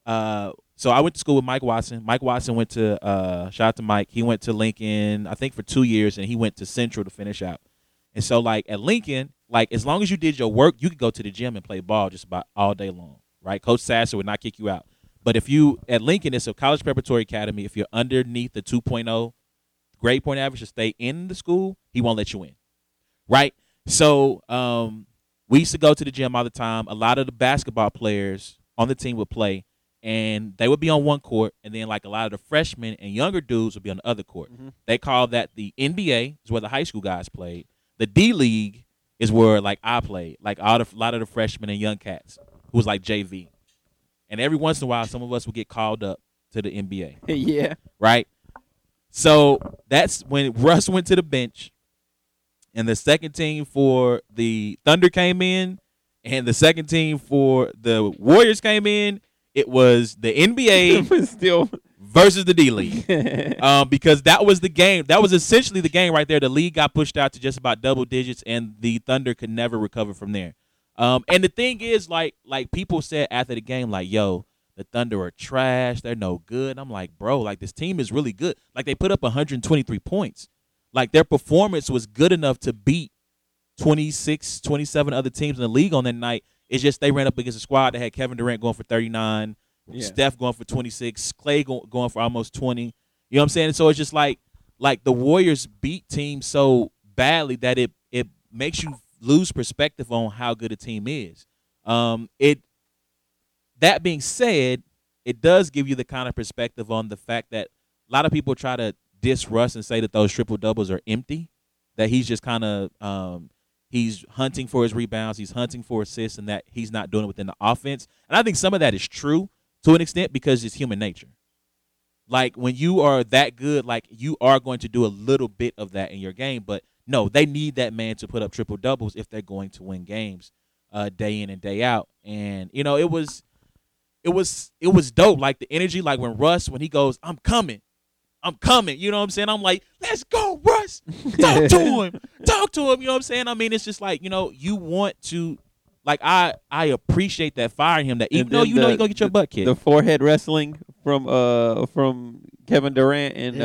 uh, so I went to school with Mike Watson. Mike Watson went to uh, shout out to Mike. He went to Lincoln, I think for two years, and he went to Central to finish out. And so like at Lincoln, like as long as you did your work, you could go to the gym and play ball just about all day long, right? Coach Sasser would not kick you out. But if you at Lincoln, it's a college preparatory academy. If you're underneath the 2.0 grade point average to stay in the school, he won't let you in, right? So um, we used to go to the gym all the time. A lot of the basketball players on the team would play, and they would be on one court, and then like a lot of the freshmen and younger dudes would be on the other court. Mhm. They call that the NBA is where the high school guys played. The D League is where like I played, like all the, a lot of the freshmen and young cats who was like JV. And every once in a while, some of us would get called up to the NBA yeah. right? So that's when Russ went to the bench, and the second team for the Thunder came in, and the second team for the Warriors came in. It was the NBA still. versus the D League. Um, because that was the game. That was essentially the game right there. The league got pushed out to just about double digits, and the Thunder could never recover from there. Um, and the thing is, like, like people said after the game, like, "Yo, the Thunder are trash. They're no good." I'm like, bro, like this team is really good. Like they put up 123 points. Like their performance was good enough to beat 26, 27 other teams in the league on that night. It's just they ran up against a squad that had Kevin Durant going for 39, Yeah. Steph going for 26, Klay go, going for almost 20. You know what I'm saying? So it's just like like the Warriors beat teams so badly that it it makes you lose perspective on how good a team is. Um, it that being said, it does give you the kind of perspective on the fact that a lot of people try to diss Russ and say that those triple doubles are empty, that he's just kind of um, he's hunting for his rebounds, he's hunting for assists, and that he's not doing it within the offense. And I think some of that is true to an extent because it's human nature. Like when you are that good, like you are going to do a little bit of that in your game, but no, they need that man to put up triple doubles if they're going to win games uh, day in and day out. And you know, it was it was it was dope. Like the energy, like when Russ when he goes, "I'm coming, I'm coming." You know what I'm saying? I'm like, "Let's go, Russ! Talk to him, talk to him." You know what I'm saying? I mean, it's just like you know, you want to, like I I appreciate that firing him. That even though then you know you're gonna get your butt kicked. the forehead wrestling from uh from Kevin Durant and uh,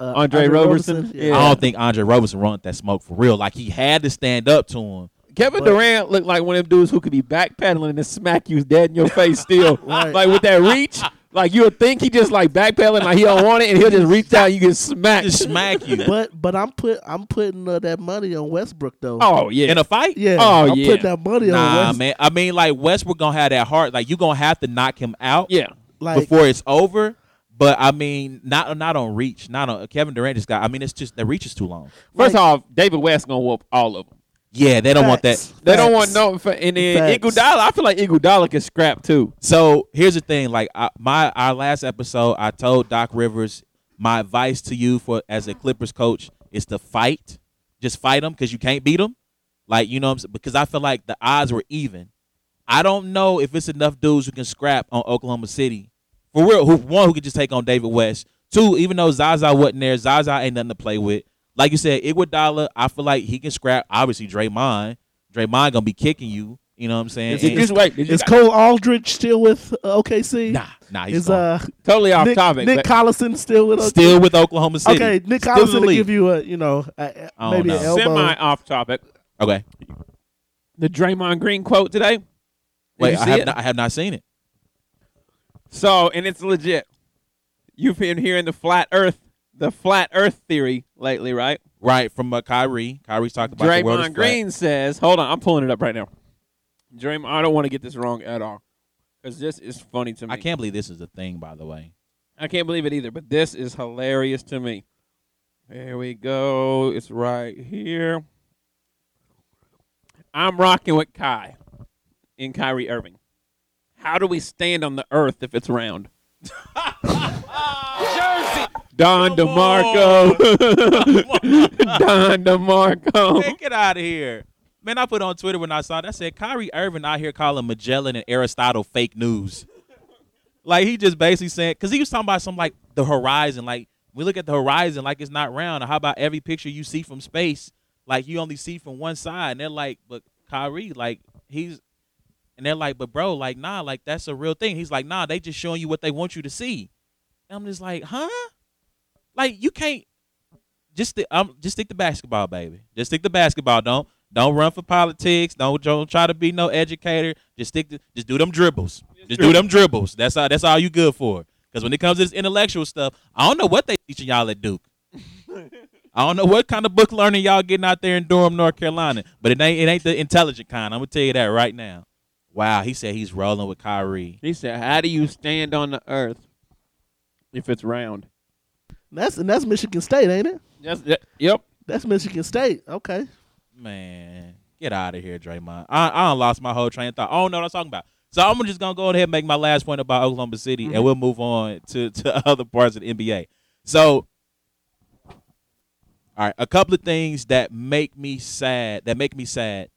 uh, uh, Andre Roberson? Yeah. Yeah. I don't think Andre Roberson run that smoke for real. Like he had to stand up to him. Kevin But- Durant looked like one of them dudes who could be backpedaling and smack you dead in your face still. Right. Like with that reach, like you would think he just like backpedaling like he don't want it and he'll just reach out and you get smacked. Just smack you But but I'm put I'm putting uh, that money on Westbrook though. oh yeah. in a fight. yeah. Oh, I'm yeah. putting that money on Nah, man. I mean, like Westbrook gonna have that heart. Like you're gonna have to knock him out yeah. Like before it's over. But I mean, not not on reach, not on Kevin Durant just got. I mean, it's just the reach is too long. First Like- off, David West gonna whoop all of them. Yeah, they don't want that. Facts. They don't Facts. want no. And then Facts. Iguodala, I feel like Iguodala can scrap too. So here's the thing: like I, my our last episode, I told Doc Rivers my advice to you for as a Clippers coach is to fight, just fight them because you can't beat them. Like you know, what I'm saying? because I feel like the odds were even. I don't know if it's enough dudes who can scrap on Oklahoma City for real. Who one who could just take on David West. Two, even though Zaza wasn't there, Zaza ain't nothing to play with. Like you said, Iguodala, I feel like he can scrap. Obviously, Draymond, Draymond gonna be kicking you. You know what I'm saying? Did you And- just wait? Did you Is Cole Aldrich still with uh, OKC? nah, nah, he's Is gone. uh totally off Nick, topic. Nick Collison still with OKC? Still with Oklahoma City. Okay, Nick Still Collison will league. give you a you know a, a- I don't maybe an elbow. semi off topic. Okay. The Draymond Green quote today. Did Wait, I have it? not, I have not seen it. So, and it's legit. You've been hearing the flat Earth, the flat Earth theory lately, right? Right from uh, Kyrie. Kyrie's talked about the world is Draymond flat. Green says, "Hold on, I'm pulling it up right now." Draymond, I don't want to get this wrong at all, because this is funny to me. I can't believe this is a thing, by the way. I can't believe it either, but this is hilarious to me. There we go. It's right here. I'm rocking with Kai in Kyrie Irving. How do we stand on the earth if it's round? Don DeMarco. Don DeMarco. Man, get out of here. Man, I put on Twitter when I saw that. I said Kyrie Irving out here calling Magellan and Aristotle fake news. Like he just basically saying because he was talking about some like the horizon. Like we look at the horizon like it's not round. Or how about every picture you see from space, like you only see from one side? And they're like, but Kyrie, like he's, and they're like, but bro, like nah, like that's a real thing. He's like, nah, they just showing you what they want you to see. And I'm just like, huh? Like you can't just stick, um, just stick to basketball, baby. Just stick to basketball. Don't don't run for politics. Don't don't try to be no educator. Just stick to just do them dribbles. Just do them dribbles. That's all. That's all you good for. Because when it comes to this intellectual stuff, I don't know what they teaching y'all at Duke. I don't know what kind of book learning y'all getting out there in Durham, North Carolina. But it ain't it ain't the intelligent kind. I'm gonna tell you that right now. Wow, he said he's rolling with Kyrie. He said, "How do you stand on the earth if it's round?" That's and that's Michigan State, ain't it? That's, that, yep. That's Michigan State. Okay. Man, get out of here, Draymond. I I lost my whole train of thought. I don't know what I'm talking about. So I'm just gonna go ahead and make my last point about Oklahoma City, and we'll move on to to other parts of the NBA. So, all right, a couple of things that make me sad. That make me sad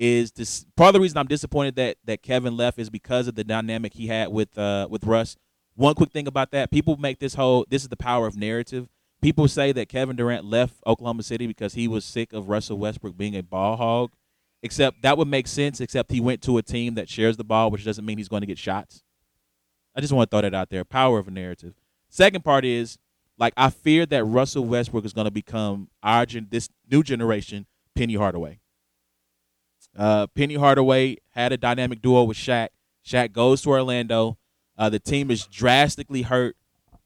is this. Part of the reason I'm disappointed that that Kevin left is because of the dynamic he had with uh with Russ. One quick thing about that, people make this whole this is the power of narrative. People say that Kevin Durant left Oklahoma City because he was sick of Russell Westbrook being a ball hog. Except that would make sense, except he went to a team that shares the ball, which doesn't mean he's going to get shots. I just want to throw that out there. Power of a narrative. Second part is like I fear that Russell Westbrook is going to become our gen- this new generation Penny Hardaway. Uh, Penny Hardaway had a dynamic duo with Shaq. Shaq goes to Orlando. Uh, the team is drastically hurt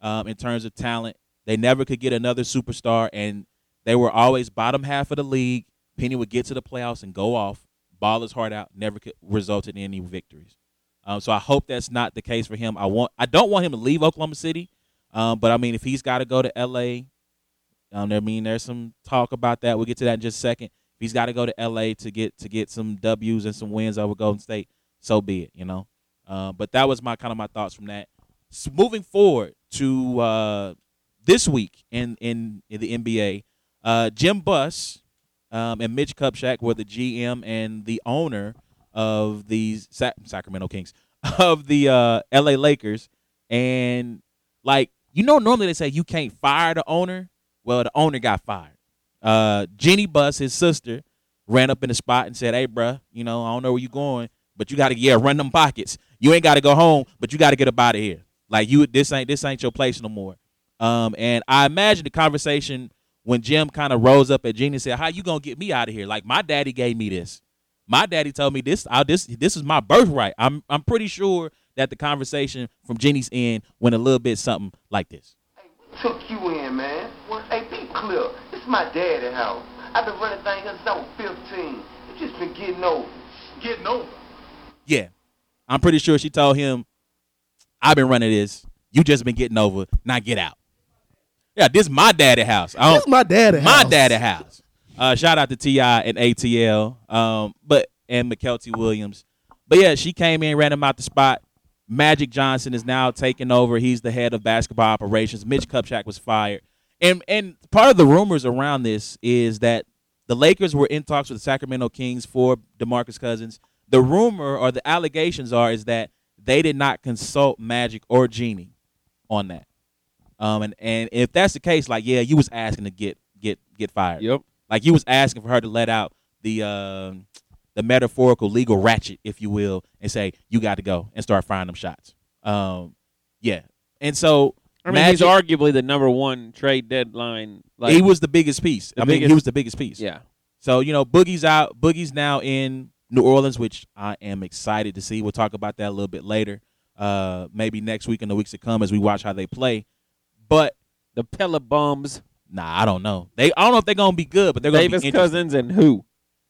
um, in terms of talent. They never could get another superstar, and they were always bottom half of the league. Penny would get to the playoffs and go off, ball his heart out, never could result in any victories. Um, so I hope that's not the case for him. I want, I don't want him to leave Oklahoma City, um, but I mean, if he's got to go to L.A., um, I mean, there's some talk about that. We'll get to that in just a second. If he's got to go to L.A. to get to get some W's and some wins over Golden State, so be it. You know. Uh, but that was my kind of my thoughts from that. S moving forward to uh, this week in in, in the NBA, uh, Jim Buss um, and Mitch Kupchak were the GM and the owner of the Sa- Sacramento Kings of the uh, LA Lakers, and like you know, normally they say you can't fire the owner. Well, the owner got fired. Uh, Jenny Buss, his sister, ran up in the spot and said, "Hey, bruh, you know, I don't know where you going, but you got to yeah run them pockets. You ain't got to go home, but you got to get up out of here. Like you, this ain't this ain't your place no more." Um, and I imagine the conversation when Jim kind of rose up at Jeanie and said, "How you gonna get me out of here? Like my daddy gave me this. My daddy told me this. I, this this is my birthright. I'm I'm pretty sure that the conversation from Jenny's end went a little bit something like this. Hey, took you in, man. Well, hey, be clear. This is my daddy house. I've been running things since I was 15. It's just been getting over. Getting over? Yeah, I'm pretty sure she told him, "I've been running this. You just been getting over. Now get out. Yeah, this my daddy house. I This my daddy my house. daddy house. Uh, shout out to Ti and ATL, um, but and McKelty Williams. But yeah, she came in, ran him out the spot. Magic Johnson is now taking over. He's the head of basketball operations. Mitch Kupchak was fired, and and part of the rumors around this is that the Lakers were in talks with the Sacramento Kings for DeMarcus Cousins. The rumor or the allegations are is that they did not consult Magic or Jeanie on that. Um, and, and if that's the case, like yeah, you was asking to get get get fired. Yep. Like you was asking for her to let out the um the metaphorical legal ratchet, if you will, and say you got to go and start firing them shots. Um, yeah, and so I mean, he's arguably the number one trade deadline. Like, he was the biggest piece. The I mean, he was the biggest piece. yeah. So you know, Boogie's out. Boogie's now in New Orleans, which I am excited to see. We'll talk about that a little bit later. Uh, maybe next week and the weeks to come as we watch how they play. But The Pella Bums, nah, I don't know. They I don't know if they're gonna be good, but they're gonna Davis be interesting. Cousins, and who?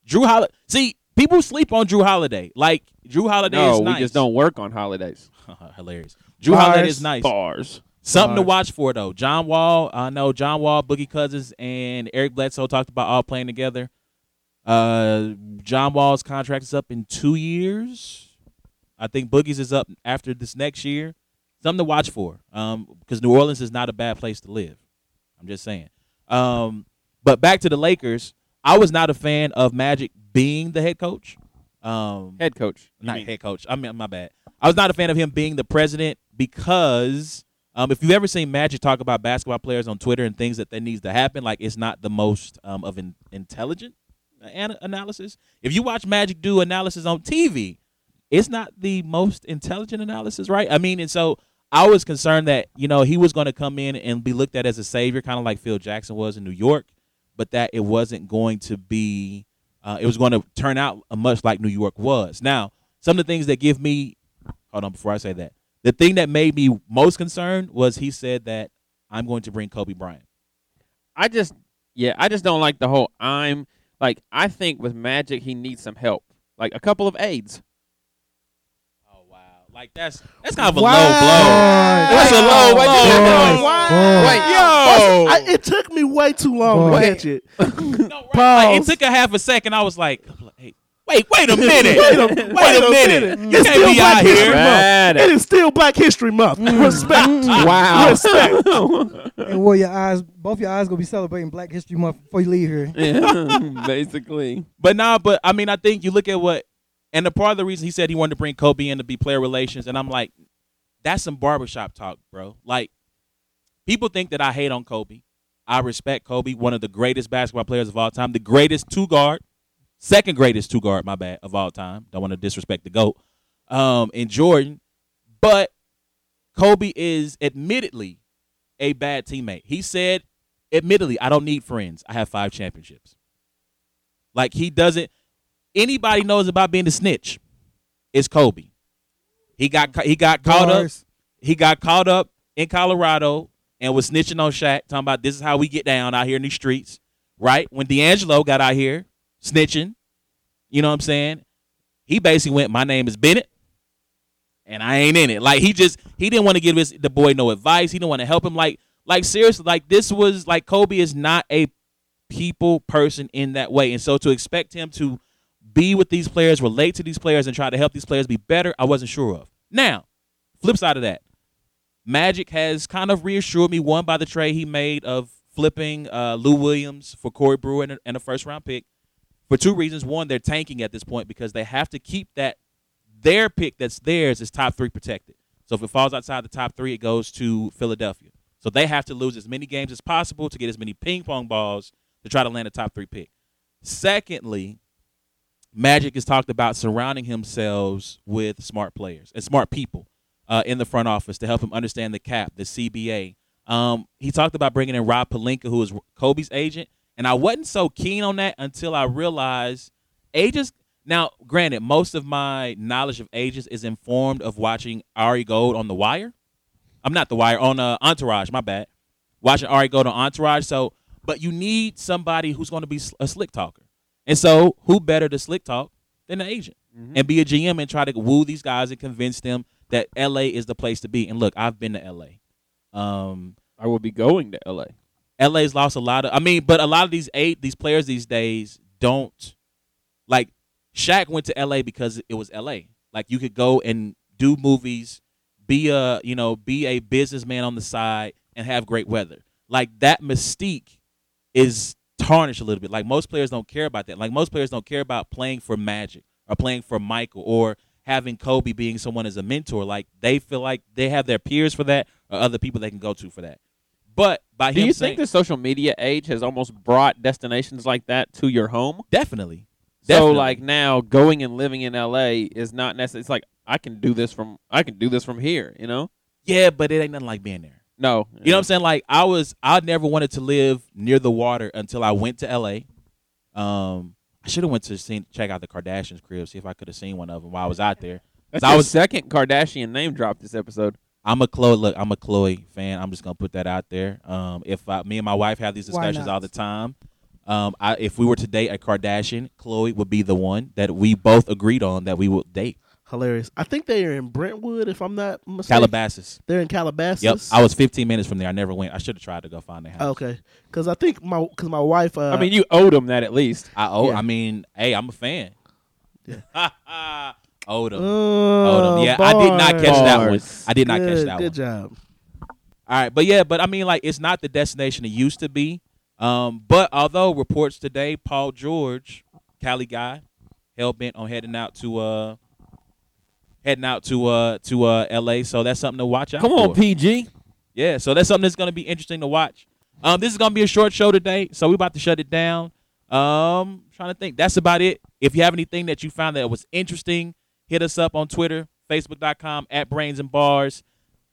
Jrue Holiday. See, people sleep on Jrue Holiday. Like Jrue Holiday No, is we just don't work on holidays. Hilarious. Jrue Bars. Holiday is nice. Bars. Something to watch for though. John Wall, I know John Wall, Boogie Cousins, and Eric Bledsoe talked about all playing together. Uh, John Wall's contract is up in two years. I think Boogie's is up after this next year. Something to watch for. Um, because New Orleans is not a bad place to live. I'm just saying. Um, but back to the Lakers. I was not a fan of Magic being the head coach. Um, Head coach. not mean. head coach. I mean, my bad. I was not a fan of him being the president because um, if you've ever seen Magic talk about basketball players on Twitter and things that that needs to happen, like it's not the most um, of an intelligent an- analysis. If you watch Magic do analysis on TV, it's not the most intelligent analysis, right? I mean, and so I was concerned that you know he was going to come in and be looked at as a savior, kind of like Phil Jackson was in New York, but that it wasn't going to be. Uh, it was going to turn out much like New York was. Now, some of the things that give me, hold on, before I say that, the thing that made me most concerned was he said that I'm going to bring Kobe Bryant. I just, yeah, I just don't like the whole. I'm like, I think with Magic, he needs some help, like a couple of aides. Oh wow, like that's that's kind of a Wow. low blow. That's a low Wait, blow. wait, Wow. Wait, yo. I, it took me way too long Boy. to catch it. No, right. Like, it took a half a second. I was like, hey, wait, wait a minute. Wait a, wait, wait a minute. You It's can't still be Black out History here. Right. Month. It is still Black History Month. Mm. Respect. Wow. Respect. And where your eyes, both your eyes gonna be celebrating Black History Month before you leave here. Yeah, basically. But nah, but I mean, I think you look at what, and the part of the reason he said he wanted to bring Kobe in to be player relations, and I'm like, that's some barbershop talk, bro. Like, people think that I hate on Kobe. I respect Kobe, one of the greatest basketball players of all time, the greatest two guard, second greatest two guard, my bad, of all time. Don't want to disrespect the GOAT, um, and Jordan. But Kobe is admittedly a bad teammate. He said, admittedly, I don't need friends. I have five championships. Like he doesn't. Anybody knows about being a snitch. It's Kobe. He got he got caught up. He got caught up in Colorado and was snitching on Shaq, talking about this is how we get down out here in these streets. Right when D'Angelo got out here snitching, you know what I'm saying? He basically went, "My name is Bennett, and I ain't in it." Like he just he didn't want to give his the boy no advice. He didn't want to help him. Like like seriously, like this was like Kobe is not a people person in that way. And so to expect him to be with these players, relate to these players, and try to help these players be better, I wasn't sure of. Now, flip side of that, Magic has kind of reassured me, one, by the trade he made of flipping uh, Lou Williams for Corey Brewer and a, and a first round pick for two reasons. One, they're tanking at this point because they have to keep that their pick that's theirs is top three protected. So if it falls outside the top three, it goes to Philadelphia. So they have to lose as many games as possible to get as many ping pong balls to try to land a top three pick. Secondly, Magic has talked about surrounding himself with smart players and smart people uh, in the front office to help him understand the cap, the CBA. Um, he talked about bringing in Rob Pelinka, who is Kobe's agent, and I wasn't so keen on that until I realized agents. Now, granted, most of my knowledge of agents is informed of watching Ari Gold on The Wire. I'm not The Wire on uh, Entourage. My bad. Watching Ari Gold on Entourage. So, but you need somebody who's going to be a slick talker. And so, who better to slick talk than an agent and be a GM and try to woo these guys and convince them that LA is the place to be. And look, I've been to LA. Um, I will be going to LA. LA's lost a lot of. I mean, but a lot of these eight these players these days don't like. Shaq went to LA because it was LA. Like you could go and do movies, be a you know be a businessman on the side, and have great weather. Like that mystique is tarnished a little bit. Like most players don't care about that. Like most players don't care about playing for Magic or playing for Michael or having Kobe being someone as a mentor. Like they feel like they have their peers for that or other people they can go to for that. But by Do you saying, think the social media age has almost brought destinations like that to your home? definitely, So Definitely. like now going and living in LA is not necessary. It's like I can do this from I can do this from here, you know? yeah, but it ain't nothing like being there. No. You know what I'm saying? Like I was, I never wanted to live near the water until I went to LA. Um, I should have went to see, check out the Kardashians' crib, see if I could have seen one of them while I was out there. That's I was second Kardashian name drop this episode. I'm a Khloé. Look, I'm a Khloé fan. I'm just gonna put that out there. Um, if I, me and my wife have these discussions all the time, um, I, if we were to date a Kardashian, Khloé would be the one that we both agreed on that we would date. Hilarious. I think they are in Brentwood, if I'm not mistaken. Calabasas. They're in Calabasas. Yep. I was 15 minutes from there. I never went. I should have tried to go find their house. Okay, because I think my because my wife. Uh, I mean, you owed them that at least. I owe. Yeah. I mean, hey, I'm a fan. Yeah. Odom. oh, Odom. Yeah, I did not catch that one. I did not good, catch that Good one. Good job. All right, but yeah, but I mean, like, it's not the destination it used to be. Um, but although reports today, Paul George, Cali guy, hell bent on heading out to uh, heading out to uh to uh L.A. So that's something to watch out Come for. on, PG. Yeah, so that's something that's going to be interesting to watch. Um, this is going to be a short show today, so we're about to shut it down. Um, trying to think. That's about it. If you have anything that you found that was interesting, hit us up on Twitter, Facebook.com at Brains and Bars,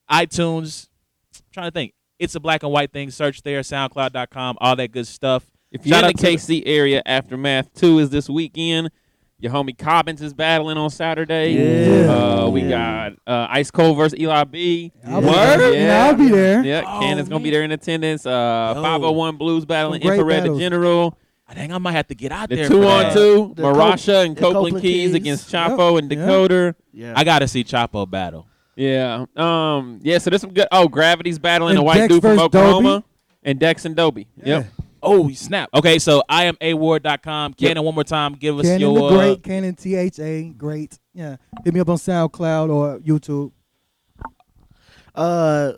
iTunes. I'm trying to think. It's a black and white thing. Search there, SoundCloud.com, all that good stuff. If you're Shout in the to the- KC area, Aftermath 2 is this weekend. Your homie Cobbins is battling on Saturday. Yeah. Uh, we Yeah. got uh, Ice Cold versus Eli B. I'll be Word? there. Yeah, I'll be there. Yeah, Oh, Cannon's going to be there in attendance. Uh, Yo. 501 Blues battling Some great Infrared the. General. I think I might have to get out The there. two for on that. two, The Marasha and Copeland, Copeland Keys, Keys. against Chapo and Decoder. Yeah. I got to see Chapo battle. Yeah. Um. Yeah. So there's some good. Oh, Gravity's battling And a white Dex dude from Oklahoma, Dobie. and Dex and Dobie. Yep. Oh, snap. Okay, so I am award.com. Cannon, one more time, give us Cannon your. the uh, Great, Cannon T H A, great. Yeah. Hit me up on SoundCloud or YouTube. uh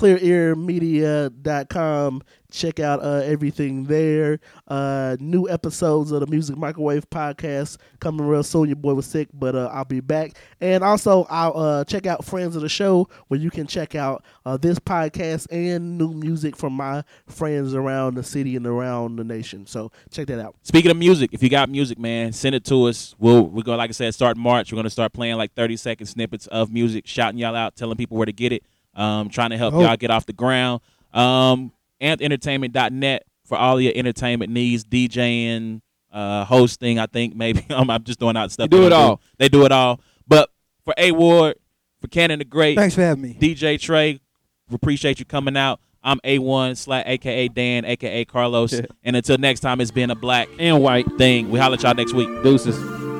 clearearmedia.com check out uh everything there uh new episodes of the music microwave podcast coming real soon your boy was sick but uh i'll be back and also i'll uh check out friends of the show where you can check out uh this podcast and new music from my friends around the city and around the nation so check that out Speaking of music, if you got music, man, send it to us. We'll we're gonna like I said, start March. We're gonna start playing like thirty second snippets of music, shouting y'all out, telling people where to get it. Um, trying to help Oh. y'all get off the ground. Um, antentertainment.net for all your entertainment needs, DJing, uh, hosting. I think maybe I'm, I'm just doing out stuff. You do they it don't all. They do it all. But for A Ward, for Cannon the Great, Thanks for having me. DJ Trey, we appreciate you coming out. I'm A1 slash AKA Dan, AKA Carlos. Yeah. And until next time, it's been a black And white thing. We holler at y'all next week. deuces.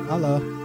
Hello.